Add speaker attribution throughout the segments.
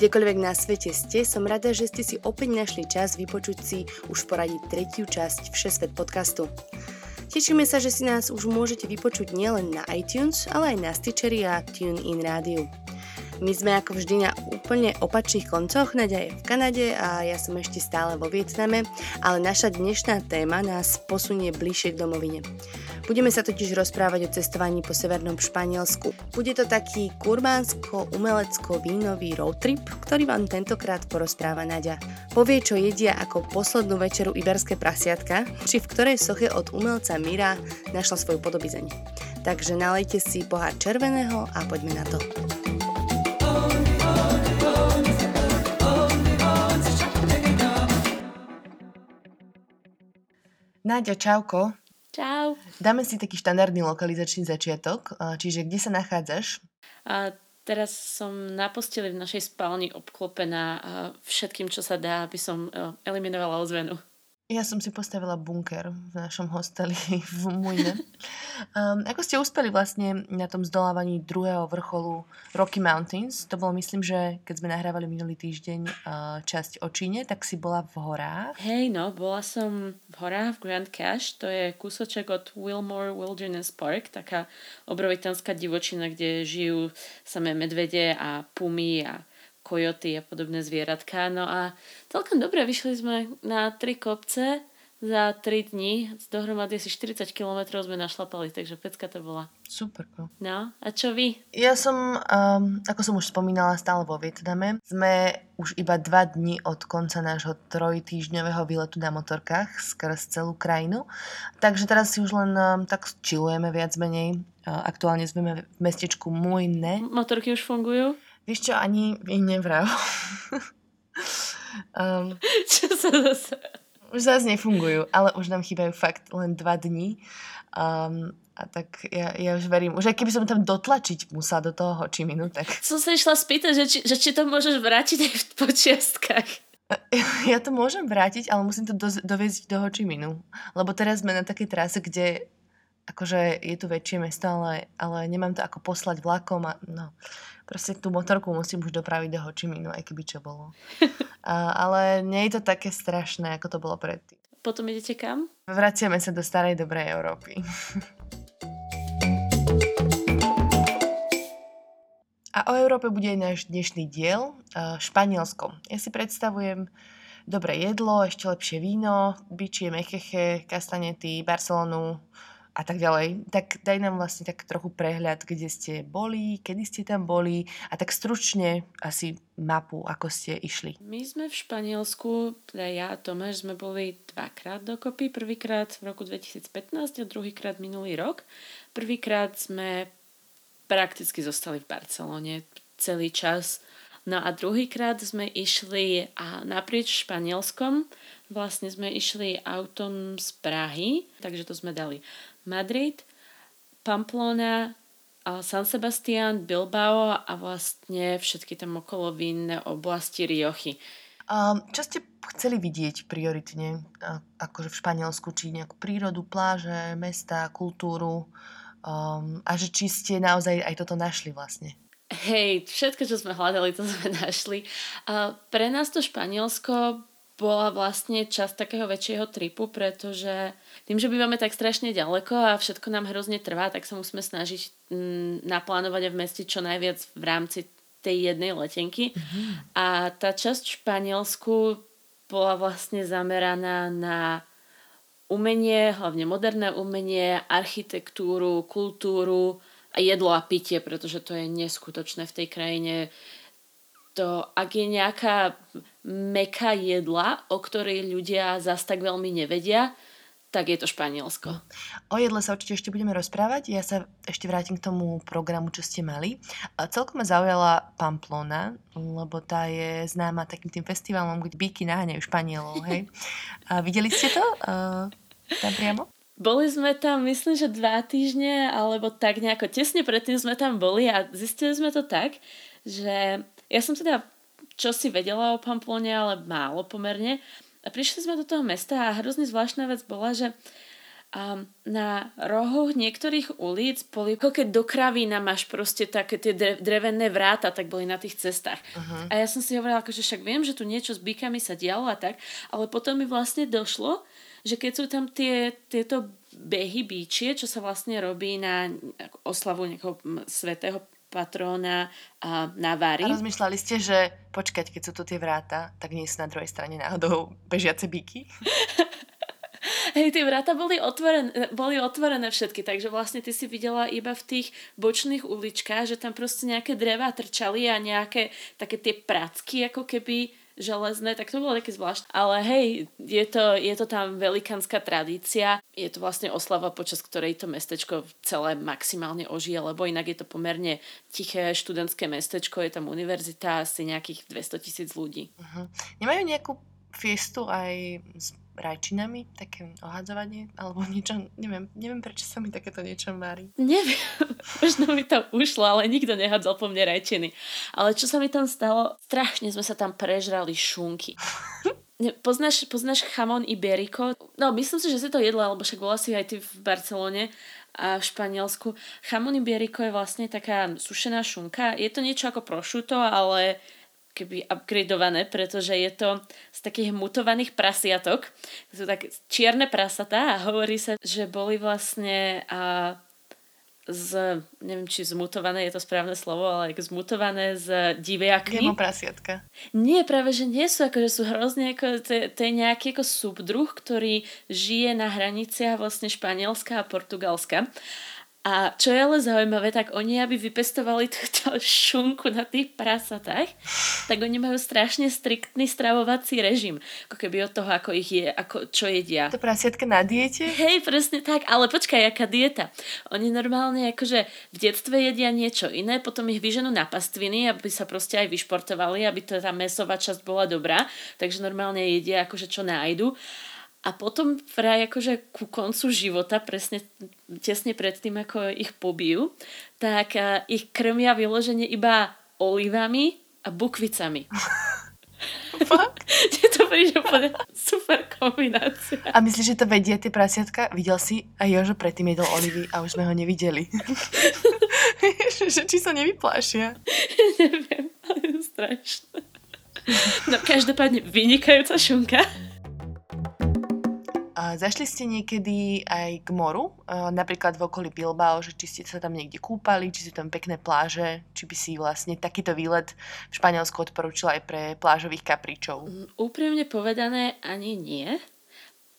Speaker 1: Kdekoľvek na svete ste, som rada, že ste si opäť našli čas vypočuť si už poradiť tretiu časť Všesvet podcastu. Tešíme sa, že si nás už môžete vypočuť nielen na iTunes, ale aj na Stitcheri a TuneIn rádiu. My sme ako vždy na úplne opačných koncoch, Nadia je v Kanade a ja som ešte stále vo Vietname, ale naša dnešná téma nás posunie bližšie k domovine. Budeme sa totiž rozprávať o cestovaní po severnom Španielsku. Bude to taký kurbánsko-umelecko-vínový road trip, ktorý vám tentokrát porozpráva Nadia. Povie, čo jedia ako poslednú večeru iberské prasiatka, či v ktorej soche od umelca Mira našla svoju podobizeň. Takže nalejte si pohár červeného a poďme na to. Náďa, čauko.
Speaker 2: Čau.
Speaker 1: Dáme si taký štandardný lokalizačný začiatok, čiže kde sa nachádzaš?
Speaker 2: A teraz som na posteli v našej spálni obklopená všetkým, čo sa dá, aby som eliminovala ozvenu.
Speaker 1: Ja som si postavila bunker v našom hosteli v Mujne. Um, ako ste uspeli vlastne na tom zdolávaní druhého vrcholu Rocky Mountains? To bolo, myslím, že keď sme nahrávali minulý týždeň uh, časť o Číne, tak si bola v horách.
Speaker 2: Hej, no, bola som v horách v Grand Cache, to je kúsoček od Wilmore Wilderness Park, taká obrovitánska divočina, kde žijú samé medvede a pumy a kojoty a podobné zvieratka. No a celkom dobre, vyšli sme na tri kopce za 3 dní, dohromady asi 40 km sme našlapali, takže pecka to bola.
Speaker 1: Super.
Speaker 2: No, a čo vy?
Speaker 1: Ja som, um, ako som už spomínala, stále vo Vietname. Sme už iba dva dní od konca nášho trojtýždňového výletu na motorkách skrz celú krajinu. Takže teraz si už len um, tak chillujeme viac menej. Uh, aktuálne sme v mestečku Mujne.
Speaker 2: Motorky už fungujú?
Speaker 1: Vieš čo, ani ich nevrav.
Speaker 2: um, čo sa zase...
Speaker 1: Už zase nefungujú, ale už nám chýbajú fakt len dva dní. Um, a tak ja, ja už verím, už aj keby som tam dotlačiť musela do toho Hočiminu, tak...
Speaker 2: Som sa išla spýtať, že či, že či to môžeš vrátiť aj v počiastkách.
Speaker 1: Ja to môžem vrátiť, ale musím to do, doviezť do Hočiminu. Lebo teraz sme na takej trase, kde akože je tu väčšie mesto, ale, ale nemám to ako poslať vlakom a no proste tú motorku musím už dopraviť do Hočiminu, aj keby čo bolo. A, ale nie je to také strašné, ako to bolo predtým.
Speaker 2: Potom idete kam?
Speaker 1: Vraciame sa do starej dobrej Európy. A o Európe bude aj náš dnešný diel, Španielsko. Ja si predstavujem dobré jedlo, ešte lepšie víno, bičie, mecheche, kastanety, Barcelonu, a tak ďalej. Tak daj nám vlastne tak trochu prehľad, kde ste boli, kedy ste tam boli a tak stručne asi mapu, ako ste išli.
Speaker 2: My sme v Španielsku, teda ja a Tomáš, sme boli dvakrát dokopy. Prvýkrát v roku 2015 a druhýkrát minulý rok. Prvýkrát sme prakticky zostali v Barcelone celý čas. No a druhýkrát sme išli a naprieč Španielskom. Vlastne sme išli autom z Prahy, takže to sme dali Madrid, Pamplona, San Sebastian, Bilbao a vlastne všetky tam okolo vinné oblasti Riochy.
Speaker 1: Um, čo ste chceli vidieť prioritne, akože v Španielsku, či nejakú prírodu, pláže, mesta, kultúru um, a že či ste naozaj aj toto našli vlastne?
Speaker 2: Hej, všetko, čo sme hľadali, to sme našli. Uh, pre nás to Španielsko bola vlastne časť takého väčšieho tripu, pretože tým, že bývame tak strašne ďaleko a všetko nám hrozne trvá, tak sa musíme snažiť mm, naplánovať a v meste čo najviac v rámci tej jednej letenky. Mm-hmm. A tá časť v Španielsku bola vlastne zameraná na umenie, hlavne moderné umenie, architektúru, kultúru a jedlo a pitie, pretože to je neskutočné v tej krajine to, ak je nejaká meka jedla, o ktorej ľudia zas tak veľmi nevedia, tak je to Španielsko.
Speaker 1: O jedle sa určite ešte budeme rozprávať. Ja sa ešte vrátim k tomu programu, čo ste mali. A celkom ma zaujala Pamplona, lebo tá je známa takým tým festivalom, kde bíky naháňajú Španielov. Hej? A videli ste to? Uh... tam priamo?
Speaker 2: Boli sme tam, myslím, že dva týždne, alebo tak nejako tesne predtým sme tam boli a zistili sme to tak, že ja som teda čo si vedela o Pamplone, ale málo pomerne. A prišli sme do toho mesta a hrozne zvláštna vec bola, že a na rohoch niektorých ulic boli, ako keď do kravína máš proste také tie drevené vráta, tak boli na tých cestách. Uh-huh. A ja som si hovorila, že však viem, že tu niečo s bykami sa dialo a tak, ale potom mi vlastne došlo, že keď sú tam tie, tieto behy bíčie, čo sa vlastne robí na oslavu nejakého svetého patróna a Vary.
Speaker 1: A rozmýšľali ste, že počkať, keď sú tu tie vráta, tak nie sú na druhej strane náhodou bežiace byky?
Speaker 2: Hej, tie vráta boli otvorené, boli otvorené všetky, takže vlastne ty si videla iba v tých bočných uličkách, že tam proste nejaké dreva trčali a nejaké také tie pracky ako keby železné, tak to bolo také zvláštne. Ale hej, je to, je to tam velikánska tradícia. Je to vlastne oslava, počas ktorej to mestečko celé maximálne ožije, lebo inak je to pomerne tiché študentské mestečko, je tam univerzita, asi nejakých 200 tisíc ľudí.
Speaker 1: Uh-huh. Nemajú nejakú fiestu aj s rajčinami, také ohadzovanie, alebo niečo, neviem, neviem prečo sa mi takéto niečo mári.
Speaker 2: Neviem, možno mi to ušlo, ale nikto nehadzal po mne rajčiny. Ale čo sa mi tam stalo, strašne sme sa tam prežrali šunky. Poznáš, poznáš chamon iberico? No, myslím si, že si to jedla, lebo však bola si aj ty v Barcelone a v Španielsku. Chamon iberico je vlastne taká sušená šunka. Je to niečo ako prošuto, ale keby upgradeované, pretože je to z takých mutovaných prasiatok. Sú tak čierne prasatá a hovorí sa, že boli vlastne a, z, neviem, či zmutované je to správne slovo, ale zmutované z diviakmi.
Speaker 1: Nemo prasiatka.
Speaker 2: Nie, práve, že nie sú, akože sú hrozne, ako, to, to je nejaký ako subdruh, ktorý žije na hraniciach vlastne Španielska a Portugalska. A čo je ale zaujímavé, tak oni, aby vypestovali túto šunku na tých prasatách, tak oni majú strašne striktný stravovací režim. Ako keby od toho, ako ich je, ako, čo jedia.
Speaker 1: To prasiatka na diete?
Speaker 2: Hej, presne tak, ale počkaj, aká dieta. Oni normálne akože v detstve jedia niečo iné, potom ich vyženú na pastviny, aby sa proste aj vyšportovali, aby to, tá mesová časť bola dobrá, takže normálne jedia akože čo nájdu. A potom vraj akože ku koncu života, presne tesne pred tým, ako ich pobijú, tak ich krmia vyloženie iba olivami a bukvicami. Je to príde úplne super kombinácia.
Speaker 1: A myslíš, že to vedie tie prasiatka? Videl si? A Jožo predtým jedol olivy a už sme ho nevideli. že či sa nevyplášia?
Speaker 2: Neviem, ale je strašné. No každopádne vynikajúca šunka.
Speaker 1: Zašli ste niekedy aj k moru, napríklad v okolí Bilbao, že či ste sa tam niekde kúpali, či sú tam pekné pláže, či by si vlastne takýto výlet v Španielsku odporúčila aj pre plážových kapričov?
Speaker 2: Mm, úprimne povedané ani nie,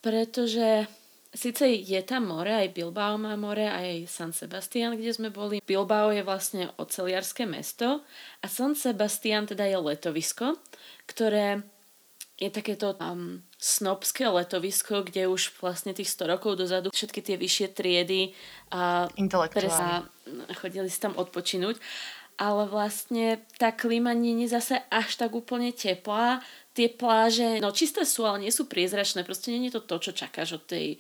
Speaker 2: pretože Sice je tam more, aj Bilbao má more, aj San Sebastian, kde sme boli. Bilbao je vlastne oceliarské mesto a San Sebastian teda je letovisko, ktoré je takéto um, snobské letovisko, kde už vlastne tých 100 rokov dozadu všetky tie vyššie triedy a
Speaker 1: sa
Speaker 2: chodili si tam odpočinúť. Ale vlastne tá klíma nie je zase až tak úplne teplá. Tie pláže, no čisté sú, ale nie sú priezračné. Proste nie je to to, čo čakáš od tej,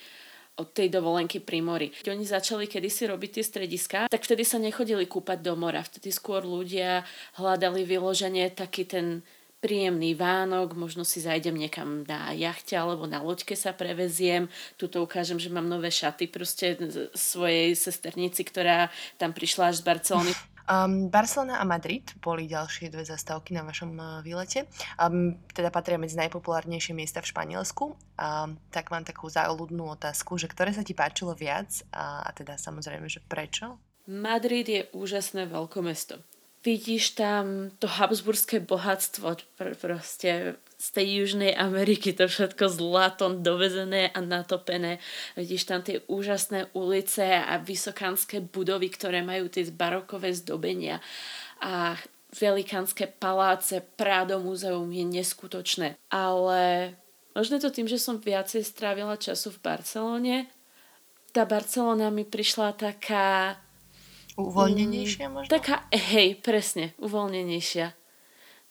Speaker 2: od tej dovolenky pri mori. Keď oni začali kedysi robiť tie strediska, tak vtedy sa nechodili kúpať do mora. Vtedy skôr ľudia hľadali vyloženie taký ten príjemný Vánok, možno si zajdem niekam na jachte alebo na loďke sa preveziem. Tuto ukážem, že mám nové šaty proste svojej sesternici, ktorá tam prišla až z Barcelony.
Speaker 1: Um, Barcelona a Madrid boli ďalšie dve zastávky na vašom uh, výlete. Um, teda patria medzi najpopulárnejšie miesta v Španielsku. Um, tak mám takú záľudnú otázku, že ktoré sa ti páčilo viac a, a teda samozrejme, že prečo?
Speaker 2: Madrid je úžasné veľkomesto vidíš tam to habsburské bohatstvo pr- proste z tej Južnej Ameriky, to všetko zlatom dovezené a natopené. Vidíš tam tie úžasné ulice a vysokánske budovy, ktoré majú tie barokové zdobenia a velikánske paláce, Prádo múzeum je neskutočné. Ale možno to tým, že som viacej strávila času v Barcelone, tá Barcelona mi prišla taká
Speaker 1: Uvoľnenejšia možno?
Speaker 2: Taká, hej, presne, uvoľnenejšia.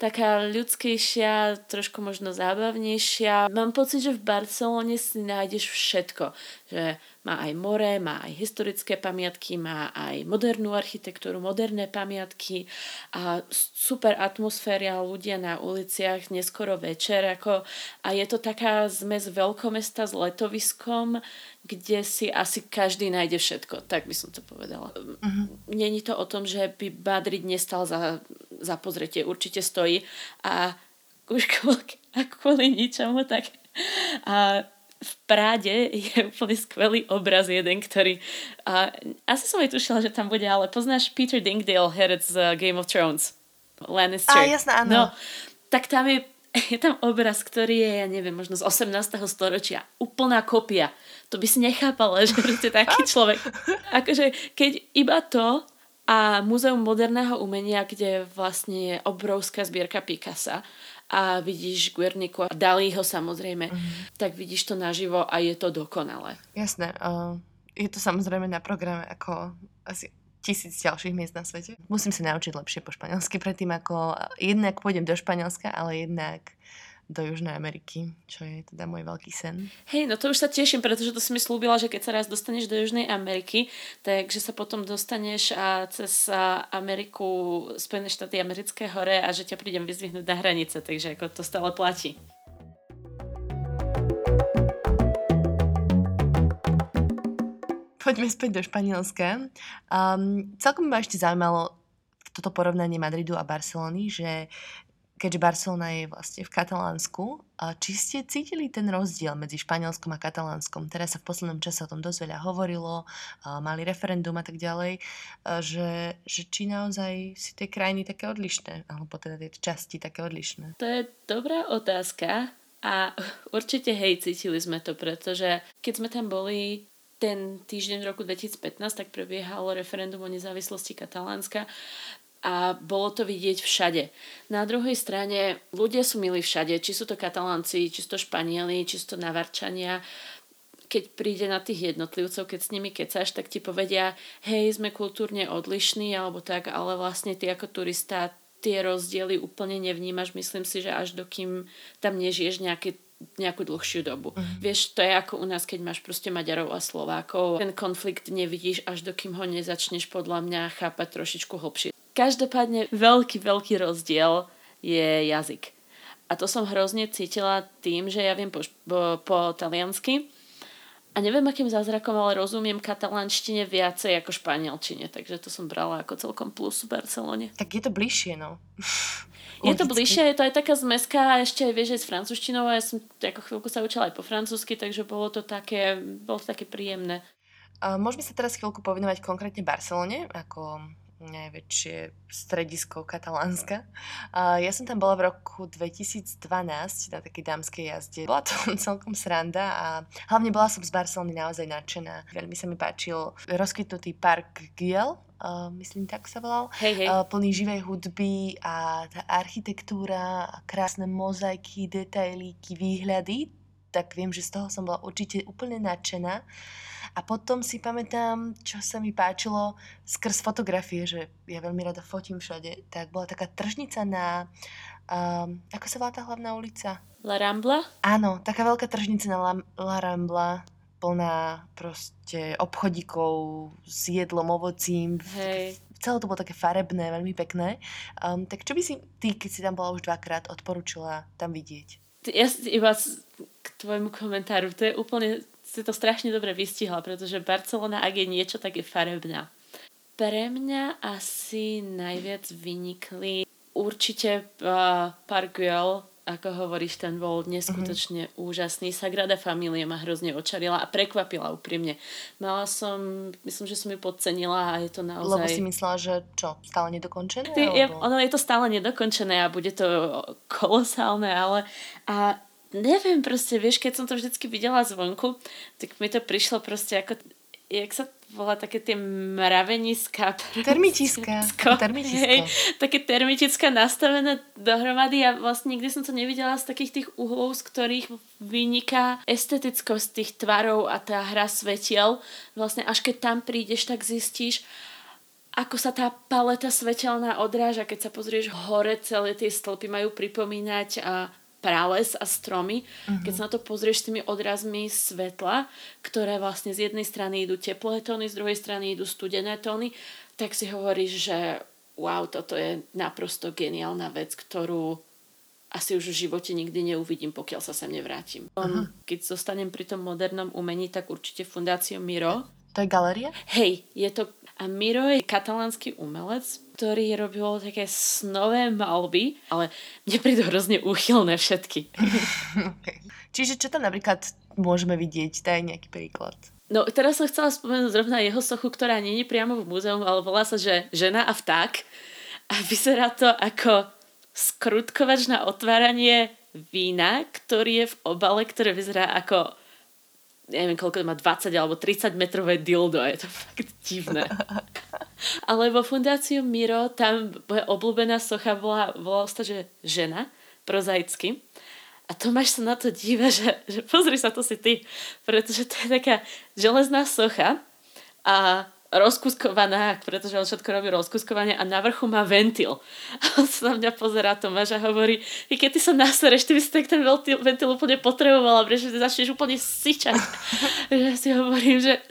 Speaker 2: Taká ľudskejšia, trošku možno zábavnejšia. Mám pocit, že v Barcelone si nájdeš všetko. Že má aj more, má aj historické pamiatky, má aj modernú architektúru, moderné pamiatky a super atmosféra, ľudia na uliciach neskoro večer. Ako, a je to taká zmes veľkomesta s letoviskom, kde si asi každý nájde všetko. Tak by som to povedala. Uh-huh. Není to o tom, že by Madrid nestal za, za pozretie. Určite stojí. A už kvôli, kvôli ničomu, tak a v Práde je úplne skvelý obraz jeden, ktorý... A, asi som aj tušila, že tam bude, ale poznáš Peter Dingdale, herec z Game of Thrones? Lannister.
Speaker 1: Á, jasné, áno. No,
Speaker 2: tak tam je, je tam obraz, ktorý je, ja neviem, možno z 18. storočia. Úplná kopia. To by si nechápala, že je taký človek. Akože, keď iba to a Múzeum moderného umenia, kde vlastne je obrovská zbierka Picasa a vidíš Guerniku a Dalího samozrejme, mm-hmm. tak vidíš to naživo a je to dokonalé.
Speaker 1: Jasné. Uh, je to samozrejme na programe ako asi tisíc ďalších miest na svete. Musím sa naučiť lepšie po španielsky predtým, ako jednak pôjdem do Španielska, ale jednak do Južnej Ameriky, čo je teda môj veľký sen.
Speaker 2: Hej, no to už sa teším, pretože to si mi slúbila, že keď sa raz dostaneš do Južnej Ameriky, takže sa potom dostaneš a cez Ameriku, Spojené štáty americké hore a že ťa prídem vyzvihnúť na hranice, takže ako to stále platí.
Speaker 1: Poďme späť do Španielska. Um, celkom ma ešte zaujímalo toto porovnanie Madridu a Barcelony, že keďže Barcelona je vlastne v Katalánsku, či ste cítili ten rozdiel medzi Španielskom a Katalánskom? Teraz sa v poslednom čase o tom dosť veľa hovorilo, mali referendum a tak ďalej, že, že či naozaj si tie krajiny také odlišné, alebo teda tie časti také odlišné?
Speaker 2: To je dobrá otázka a určite hej, cítili sme to, pretože keď sme tam boli ten týždeň v roku 2015, tak prebiehalo referendum o nezávislosti Katalánska a bolo to vidieť všade. Na druhej strane ľudia sú milí všade, či sú to katalánci, či sú to španieli, či sú to navarčania. Keď príde na tých jednotlivcov, keď s nimi kecáš, tak ti povedia, hej, sme kultúrne odlišní, alebo tak, ale vlastne ty ako turista tie rozdiely úplne nevnímaš. Myslím si, že až dokým tam nežiješ nejaké nejakú dlhšiu dobu. Uh-huh. Vieš, to je ako u nás, keď máš proste Maďarov a Slovákov. Ten konflikt nevidíš, až dokým ho nezačneš podľa mňa chápať trošičku hlbšie. Každopádne veľký, veľký rozdiel je jazyk. A to som hrozne cítila tým, že ja viem po, po, po taliansky a neviem, akým zázrakom, ale rozumiem katalánštine viacej ako španielčine, takže to som brala ako celkom plus v Barcelone.
Speaker 1: Tak je to bližšie, no.
Speaker 2: Je to bližšie, je to aj taká zmeska a ešte aj vieš aj s francúzštinou a ja som ako chvíľku sa učila aj po francúzsky, takže bolo to také, bolo to také príjemné.
Speaker 1: Uh, môžeme sa teraz chvíľku povinovať konkrétne Barcelone, ako najväčšie stredisko katalánska. Ja som tam bola v roku 2012 na takej dámskej jazde. Bola to celkom sranda a hlavne bola som z Barcelony naozaj nadšená. Veľmi sa mi páčil rozkvitnutý park Giel, Uh, myslím, tak sa volal,
Speaker 2: hey. Uh,
Speaker 1: plný živej hudby a tá architektúra, krásne mozaiky, detailíky, výhľady, tak viem, že z toho som bola určite úplne nadšená. A potom si pamätám, čo sa mi páčilo skrz fotografie, že ja veľmi rada fotím všade, tak bola taká tržnica na... Um, ako sa volá tá hlavná ulica?
Speaker 2: La Rambla?
Speaker 1: Áno, taká veľká tržnica na La, La Rambla, plná proste obchodíkov s jedlom, ovocím.
Speaker 2: Hej.
Speaker 1: Celé to bolo také farebné, veľmi pekné. Um, tak čo by si ty, keď si tam bola už dvakrát, odporúčila tam vidieť?
Speaker 2: Ja iba k tvojmu komentáru, to je úplne si to strašne dobre vystihla, pretože Barcelona, ak je niečo, tak je farebná. Pre mňa asi najviac vynikli určite uh, Park Güell, ako hovoríš, ten bol neskutočne uh-huh. úžasný. Sagrada Familia ma hrozne očarila a prekvapila úprimne. Mala som, myslím, že som ju podcenila a je to naozaj...
Speaker 1: Lebo si myslela, že čo, stále nedokončené?
Speaker 2: Ty, je, ono je to stále nedokončené a bude to kolosálne, ale a neviem proste, vieš, keď som to vždycky videla zvonku, tak mi to prišlo proste ako, jak sa volá také tie mraveniska.
Speaker 1: Termitiska. Termitisko.
Speaker 2: Hej, také termitiska nastavené dohromady a vlastne nikdy som to nevidela z takých tých uhlov, z ktorých vyniká estetickosť tých tvarov a tá hra svetiel. Vlastne až keď tam prídeš, tak zistíš, ako sa tá paleta svetelná odráža, keď sa pozrieš hore, celé tie stĺpy majú pripomínať a prales a stromy. Uh-huh. Keď sa na to pozrieš s tými odrazmi svetla, ktoré vlastne z jednej strany idú teplé tóny, z druhej strany idú studené tóny, tak si hovoríš, že wow, toto je naprosto geniálna vec, ktorú asi už v živote nikdy neuvidím, pokiaľ sa sem nevrátim. Uh-huh. Keď zostanem pri tom modernom umení, tak určite Fundácio Miro.
Speaker 1: To je galéria?
Speaker 2: Hej, je to a Miro je katalánsky umelec, ktorý robil také snové malby, ale mne prídu hrozne úchylné všetky.
Speaker 1: okay. Čiže čo tam napríklad môžeme vidieť? Daj nejaký príklad.
Speaker 2: No teraz som chcela spomenúť zrovna jeho sochu, ktorá nie je priamo v múzeu, ale volá sa, že Žena a vták. A vyzerá to ako skrutkovač na otváranie vína, ktorý je v obale, ktoré vyzerá ako neviem koľko má 20 alebo 30 metrové dildo, je to fakt divné. Ale vo fundáciu Miro tam moja obľúbená socha bola, bola sa, že žena, prozaicky. A Tomáš sa na to díva, že, že pozri sa, to si ty. Pretože to je taká železná socha a rozkuskovaná, pretože on všetko robí rozkuskovanie a na vrchu má ventil. A on sa na mňa pozerá Tomáš a hovorí, i keď ty sa nasereš, ty by si tak ten ventil, ventil úplne potrebovala, pretože ty začneš úplne syčať. že si hovorím, že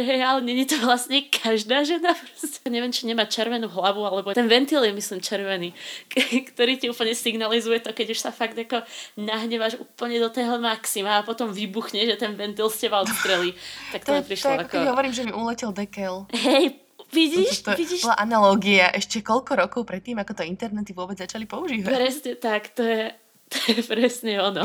Speaker 2: hej, ale není to vlastne každá žena. Proste. Neviem, či nemá červenú hlavu, alebo ten ventil je, myslím, červený, ktorý ti úplne signalizuje to, keď už sa fakt ako nahneváš úplne do toho maxima a potom vybuchne, že ten ventil z teba odstrelí. Tak to, to mi prišlo
Speaker 1: to ako... Keď hovorím, že mi uletel dekel.
Speaker 2: Hej, Vidíš?
Speaker 1: To, to
Speaker 2: vidíš?
Speaker 1: bola analogia ešte koľko rokov predtým, ako to internety vôbec začali používať.
Speaker 2: Presne tak, to je, to je presne ono.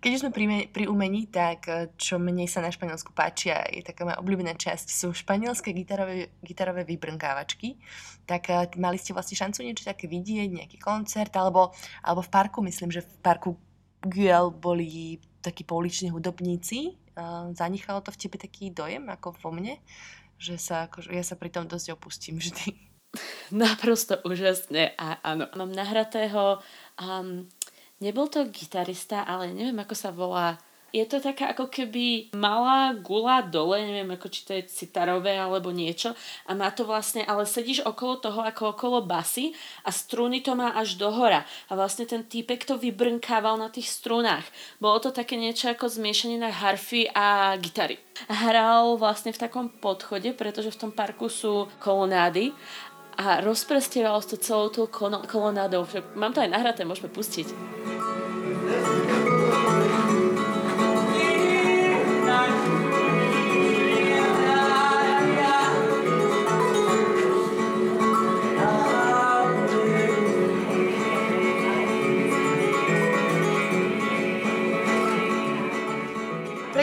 Speaker 1: Keď už sme pri, pri umení, tak eh, čo mne sa na Španielsku páčia, je taká moja obľúbená časť, sú španielské gitarové, gitarové vybrnkávačky. Tak eh, mali ste vlastne šancu niečo také vidieť, nejaký koncert, alebo, alebo v parku, myslím, že v parku Guel boli takí pouliční hudobníci. Uh, zanechalo to v tebe taký dojem, ako vo mne, že sa, akože, ja sa pri tom dosť opustím vždy.
Speaker 2: Naprosto úžasne a áno. Mám nahratého um, Nebol to gitarista, ale neviem, ako sa volá. Je to taká ako keby malá gula dole, neviem, ako či to je citarové alebo niečo. A má to vlastne, ale sedíš okolo toho ako okolo basy a struny to má až do hora. A vlastne ten týpek to vybrnkával na tých strunách. Bolo to také niečo ako na harfy a gitary. Hral vlastne v takom podchode, pretože v tom parku sú kolonády a rozprestieval to celou tou kolonádou. Mám to aj nahraté, môžeme pustiť.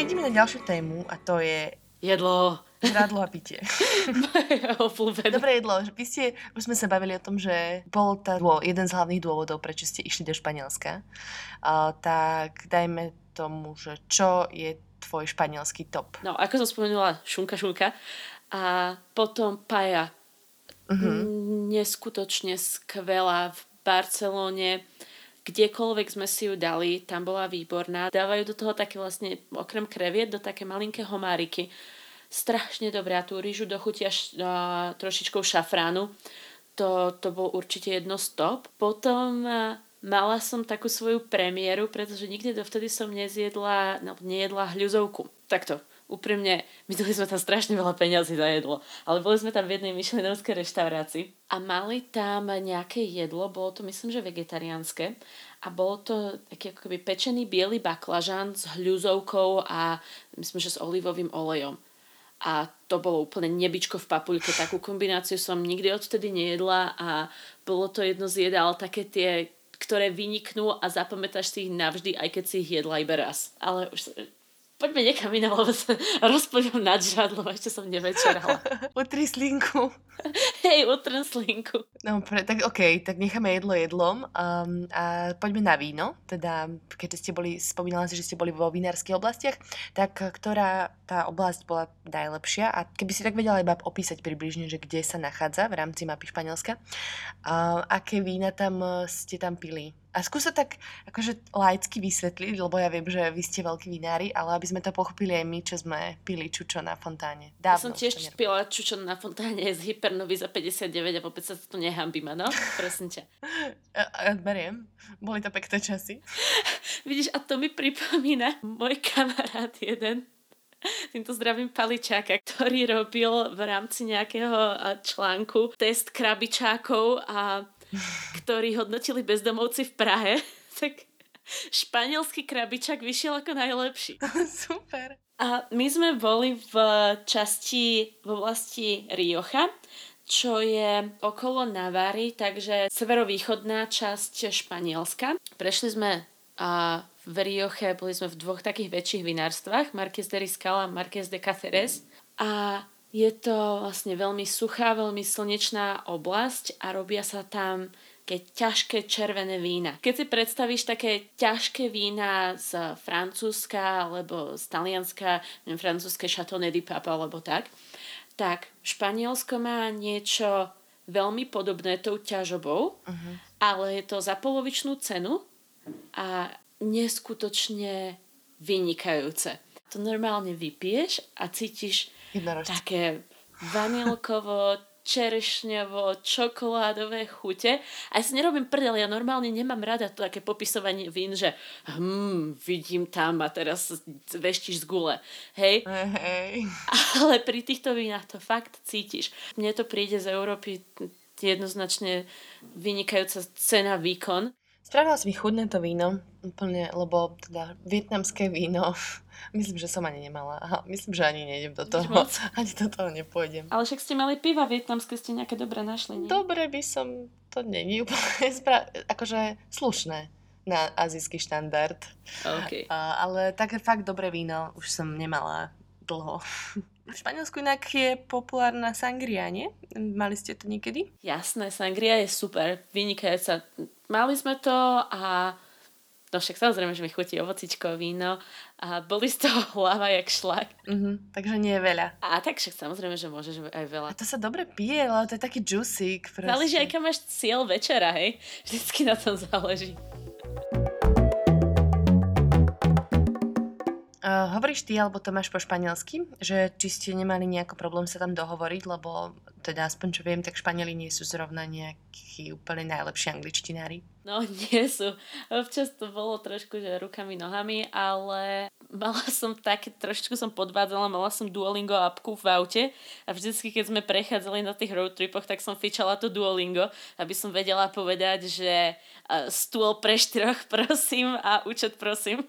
Speaker 1: Prejdeme na ďalšiu tému a to je
Speaker 2: jedlo.
Speaker 1: Žrádlo a pitie. Dobre jedlo. Vy ste, už sme sa bavili o tom, že bol tá, jeden z hlavných dôvodov, prečo ste išli do Španielska. Uh, tak dajme tomu, že čo je tvoj španielský top?
Speaker 2: No, ako som spomenula, šunka, šunka. A potom paja. Uh-huh. Neskutočne skvelá v Barcelóne kdekoľvek sme si ju dali, tam bola výborná. Dávajú do toho také vlastne, okrem kreviet, do také malinké homáriky strašne dobré a tú rýžu dochutia š, uh, trošičkou šafránu. To, to bol určite jedno stop. Potom uh, mala som takú svoju premiéru, pretože nikdy dovtedy som nezjedla, no, nejedla hľuzovku. Takto, úprimne, dali sme tam strašne veľa peňazí za jedlo, ale boli sme tam v jednej myšlenovskej reštaurácii a mali tam nejaké jedlo, bolo to myslím, že vegetariánske a bolo to taký ako keby pečený biely baklažan s hľuzovkou a myslím, že s olivovým olejom a to bolo úplne nebičko v papuľke. Takú kombináciu som nikdy odtedy nejedla a bolo to jedno z jedál také tie, ktoré vyniknú a zapamätáš si ich navždy, aj keď si ich jedla iba raz. Ale už poďme niekam iné, lebo sa rozplňam nad žadlom, ešte som nevečerala.
Speaker 1: Utri slinku.
Speaker 2: Hej, utrem slinku.
Speaker 1: No, pre, tak OK, tak necháme jedlo jedlom um, a poďme na víno. Teda, keďže ste boli, spomínala si, že ste boli vo vinárskych oblastiach, tak ktorá tá oblasť bola najlepšia a keby si tak vedela iba opísať približne, že kde sa nachádza v rámci mapy Španielska, uh, aké vína tam ste tam pili? A skúsa tak akože laicky vysvetliť, lebo ja viem, že vy ste veľkí vinári, ale aby sme to pochopili aj my, čo sme pili čučo na fontáne.
Speaker 2: Dávno ja som tiež pila čučo na fontáne z Hypernovy za 59 a vôbec sa to nehambím, no? Prosím ťa.
Speaker 1: Beriem. Boli to pekné časy.
Speaker 2: Vidíš, a to mi pripomína môj kamarát jeden, týmto zdravím Paličáka, ktorý robil v rámci nejakého článku test krabičákov a ktorí hodnotili bezdomovci v Prahe, tak španielský krabičak vyšiel ako najlepší.
Speaker 1: Super.
Speaker 2: A my sme boli v časti v oblasti Riocha, čo je okolo Navary, takže severovýchodná časť Španielska. Prešli sme a v Rioche, boli sme v dvoch takých väčších vinárstvách, Marqués de Riscal a Marqués de Cáceres. A je to vlastne veľmi suchá, veľmi slnečná oblasť a robia sa tam také ťažké červené vína. Keď si predstavíš také ťažké vína z Francúzska alebo z Talianska, neviem, francúzske Chateauneuf du Pape alebo tak, tak Španielsko má niečo veľmi podobné tou ťažobou, uh-huh. ale je to za polovičnú cenu a neskutočne vynikajúce. To normálne vypiješ a cítiš Jednorožce. také vanilkovo, čerešňovo, čokoládové chute. A ja si nerobím prdel, ja normálne nemám rada to také popisovanie vín, že hm, vidím tam a teraz veštíš z gule. Hej?
Speaker 1: Hej.
Speaker 2: Ale pri týchto vínach to fakt cítiš. Mne to príde z Európy jednoznačne vynikajúca cena výkon.
Speaker 1: Spravila si mi chudné to víno, úplne, lebo teda vietnamské víno, myslím, že som ani nemala. Aha, myslím, že ani nejdem do toho. Ani do toho nepôjdem.
Speaker 2: Ale však ste mali piva vietnamské, ste nejaké dobré našli, nie?
Speaker 1: Dobre by som, to není úplne spra- akože slušné na azijský štandard.
Speaker 2: Okay.
Speaker 1: A, ale také fakt dobré víno už som nemala dlho. V Španielsku inak je populárna sangria, nie? Mali ste to niekedy?
Speaker 2: Jasné, sangria je super, vynikajúca. Mali sme to a No však samozrejme, že mi chutí ovocičko, víno a boli z toho hlava jak šlak.
Speaker 1: Mm-hmm, takže nie je veľa.
Speaker 2: A tak však samozrejme, že môžeš aj veľa.
Speaker 1: A to sa dobre pije, ale to je taký juicy.
Speaker 2: Záleží aj kam máš cieľ večera, hej? Vždycky na tom záleží.
Speaker 1: Uh, hovoríš ty alebo Tomáš po španielsky, že či ste nemali nejaký problém sa tam dohovoriť, lebo teda aspoň čo viem, tak Španieli nie sú zrovna nejakí úplne najlepší angličtinári.
Speaker 2: No nie sú. Občas to bolo trošku, že rukami, nohami, ale mala som také, trošičku som podvádzala, mala som Duolingo apku v aute a vždycky, keď sme prechádzali na tých road tripoch, tak som fičala to Duolingo, aby som vedela povedať, že stôl pre štyroch prosím a účet prosím.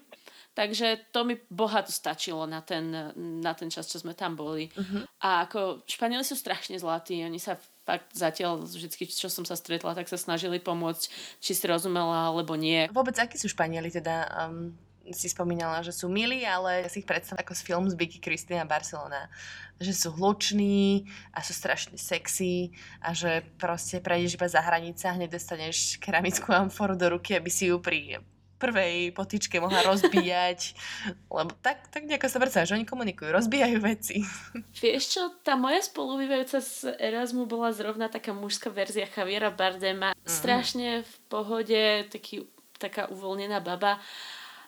Speaker 2: Takže to mi bohato stačilo na ten, na ten čas, čo sme tam boli. Uh-huh. A ako Španieli sú strašne zlatí, oni sa fakt zatiaľ vždy, čo som sa stretla, tak sa snažili pomôcť, či si rozumela alebo nie.
Speaker 1: Vôbec akí sú Španieli teda? Um, si spomínala, že sú milí, ale ja si ich predstavím ako z film z Vicky Cristina Barcelona. Že sú hluční a sú strašne sexy a že proste prejdeš iba za hranice a hneď dostaneš keramickú amforu do ruky, aby si ju pri prvej potičke mohla rozbíjať, lebo tak, tak nejako sa predstavia, že oni komunikujú, rozbijajú veci.
Speaker 2: Vieš čo, tá moja spolubývajúca z Erasmu bola zrovna taká mužská verzia Javiera Bardema. Mm. Strašne v pohode, taký, taká uvoľnená baba.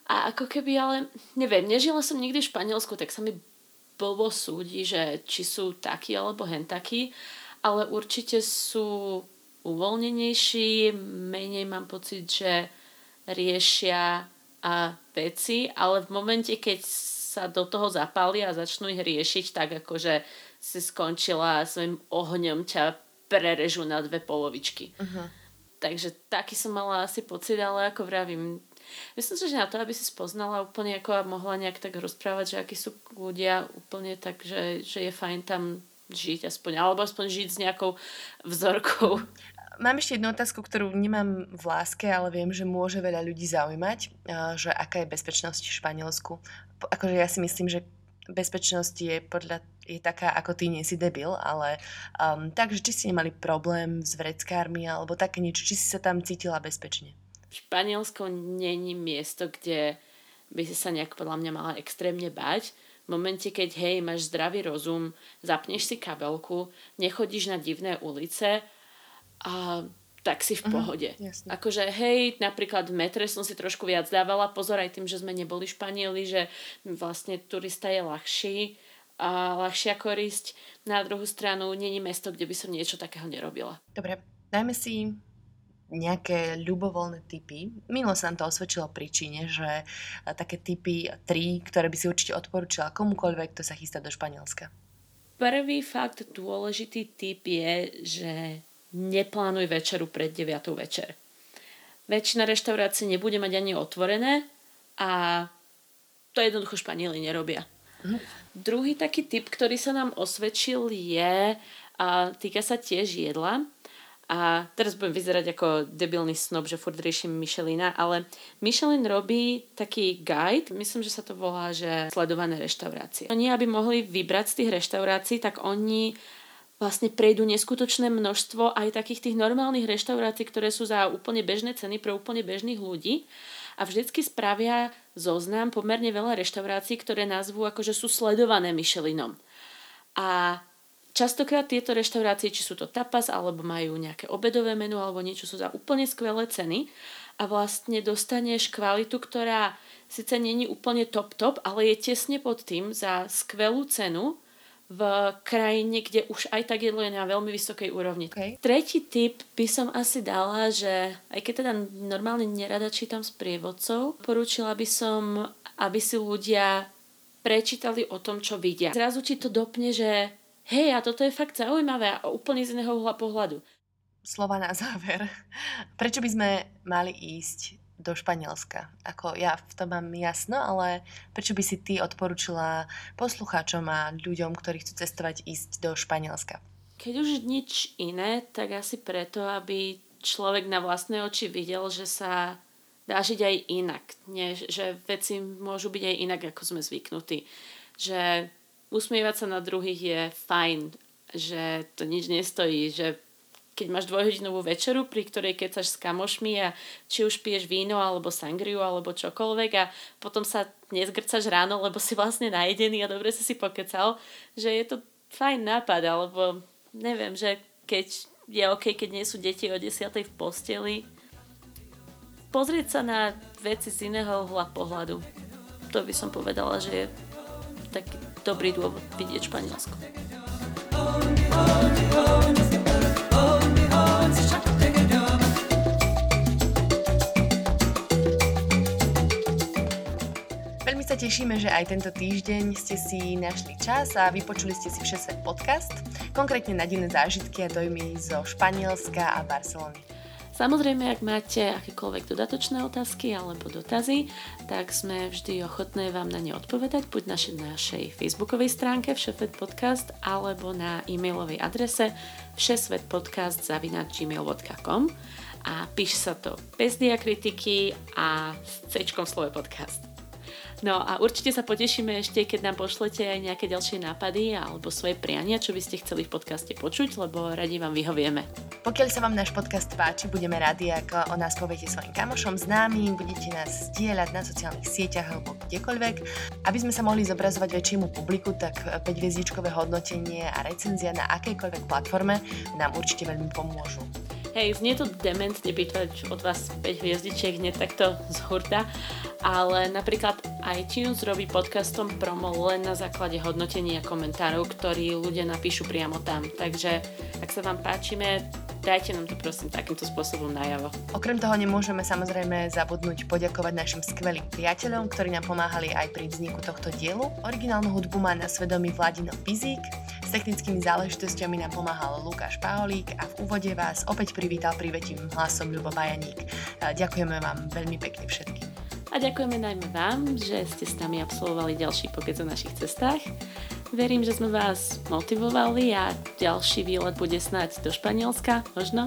Speaker 2: A ako keby, ale neviem, nežila som nikdy v Španielsku, tak sa mi blbo súdi, že či sú takí alebo hen takí, ale určite sú uvoľnenejší, menej mám pocit, že riešia a veci, ale v momente, keď sa do toho zapália a začnú ich riešiť, tak akože si skončila svojim ohňom ťa prerežu na dve polovičky. Uh-huh. Takže taký som mala asi pocit, ale ako vravím, myslím si, že na to, aby si spoznala úplne ako a mohla nejak tak rozprávať, že akí sú ľudia úplne tak, že, že je fajn tam žiť aspoň, alebo aspoň žiť s nejakou vzorkou.
Speaker 1: Mám ešte jednu otázku, ktorú nemám v láske, ale viem, že môže veľa ľudí zaujímať, že aká je bezpečnosť v Španielsku. Akože ja si myslím, že bezpečnosť je podľa je taká, ako ty nie si debil, ale um, takže či si nemali problém s vreckármi alebo také niečo, či si sa tam cítila bezpečne?
Speaker 2: Španielsko není miesto, kde by si sa nejak podľa mňa mala extrémne bať. V momente, keď hej, máš zdravý rozum, zapneš si kabelku, nechodíš na divné ulice, a tak si v
Speaker 1: Mhm,
Speaker 2: pohode.
Speaker 1: jasne.
Speaker 2: Akože hej, napríklad v metre som si trošku viac dávala pozor aj tým, že sme neboli Španieli, že vlastne turista je ľahší a ľahšia korisť. Na druhú stranu není mesto, kde by som niečo takého nerobila.
Speaker 1: Dobre, dajme si nejaké ľubovoľné typy. Milo sa nám to osvedčilo pri Číne, že e, také typy tri, ktoré by si určite odporúčala komukoľvek, kto sa chystá do Španielska.
Speaker 2: Prvý fakt dôležitý typ je, že neplánuj večeru pred 9 večer. Väčšina reštaurácií nebude mať ani otvorené a to jednoducho Španieli nerobia. Druhý taký typ, ktorý sa nám osvedčil je, a týka sa tiež jedla, a teraz budem vyzerať ako debilný snob, že furt riešim Michelina, ale Michelin robí taký guide, myslím, že sa to volá, že sledované reštaurácie. Oni, aby mohli vybrať z tých reštaurácií, tak oni vlastne prejdú neskutočné množstvo aj takých tých normálnych reštaurácií, ktoré sú za úplne bežné ceny pre úplne bežných ľudí. A vždycky spravia zoznam pomerne veľa reštaurácií, ktoré nazvú ako, sú sledované Michelinom. A častokrát tieto reštaurácie, či sú to tapas, alebo majú nejaké obedové menu, alebo niečo sú za úplne skvelé ceny. A vlastne dostaneš kvalitu, ktorá síce není úplne top top, ale je tesne pod tým za skvelú cenu v krajine, kde už aj tak jedlo je na veľmi vysokej úrovni.
Speaker 1: Okay.
Speaker 2: Tretí tip by som asi dala, že aj keď teda normálne nerada čítam s prievodcov, porúčila by som, aby si ľudia prečítali o tom, čo vidia. Zrazu ti to dopne, že hej, a toto je fakt zaujímavé a úplne z iného pohľadu.
Speaker 1: Slova na záver. Prečo by sme mali ísť do Španielska? Ako ja v tom mám jasno, ale prečo by si ty odporúčila poslucháčom a ľuďom, ktorí chcú cestovať, ísť do Španielska?
Speaker 2: Keď už nič iné, tak asi preto, aby človek na vlastné oči videl, že sa dá žiť aj inak. Nie, že veci môžu byť aj inak, ako sme zvyknutí. Že usmievať sa na druhých je fajn, že to nič nestojí, že keď máš dvojhodinovú večeru, pri ktorej kecaš s kamošmi a či už piješ víno alebo sangriu alebo čokoľvek a potom sa nezgrcaš ráno, lebo si vlastne najedený a dobre si si pokecal, že je to fajn nápad, alebo neviem, že keď je OK, keď nie sú deti o 10. v posteli, pozrieť sa na veci z iného uhla pohľadu. To by som povedala, že je taký dobrý dôvod vidieť Španielsko.
Speaker 1: Veľmi sa tešíme, že aj tento týždeň ste si našli čas a vypočuli ste si Všesvet podcast, konkrétne na denné zážitky a dojmy zo Španielska a Barcelony.
Speaker 2: Samozrejme, ak máte akékoľvek dodatočné otázky alebo dotazy, tak sme vždy ochotné vám na ne odpovedať, buď na našej facebookovej stránke Všesvet podcast alebo na e-mailovej adrese všesvetpodcast.gmail.com a píš sa to bez diakritiky a s C slove podcast. No a určite sa potešíme ešte, keď nám pošlete aj nejaké ďalšie nápady alebo svoje priania, čo by ste chceli v podcaste počuť, lebo radi vám vyhovieme.
Speaker 1: Pokiaľ sa vám náš podcast páči, budeme radi, ak o nás poviete svojim kamošom, známym, budete nás zdieľať na sociálnych sieťach alebo kdekoľvek. Aby sme sa mohli zobrazovať väčšiemu publiku, tak 5 hviezdičkové hodnotenie a recenzia na akejkoľvek platforme nám určite veľmi pomôžu.
Speaker 2: Hej, znie to dementne byť od vás 5 hviezdičiek hneď takto z hurta, ale napríklad iTunes robí podcastom promo len na základe hodnotenia komentárov, ktorí ľudia napíšu priamo tam. Takže ak sa vám páčime, dajte nám to prosím takýmto spôsobom najavo.
Speaker 1: Okrem toho nemôžeme samozrejme zabudnúť poďakovať našim skvelým priateľom, ktorí nám pomáhali aj pri vzniku tohto dielu. Originálnu hudbu má na svedomí Vladino Pizík, s technickými záležitosťami nám pomáhal Lukáš Paolík a v úvode vás opäť privítal privetím hlasom Ľubo Bajaník. Ďakujeme vám veľmi pekne všetkým.
Speaker 2: A ďakujeme najmä vám, že ste s nami absolvovali ďalší pokec o našich cestách. Verím, že sme vás motivovali a ďalší výlet bude snáď do Španielska, možno.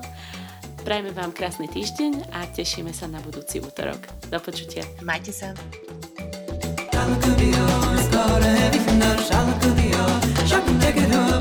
Speaker 2: Prajme vám krásny týždeň a tešíme sa na budúci útorok. Do počutia.
Speaker 1: Majte sa.
Speaker 3: I take it home.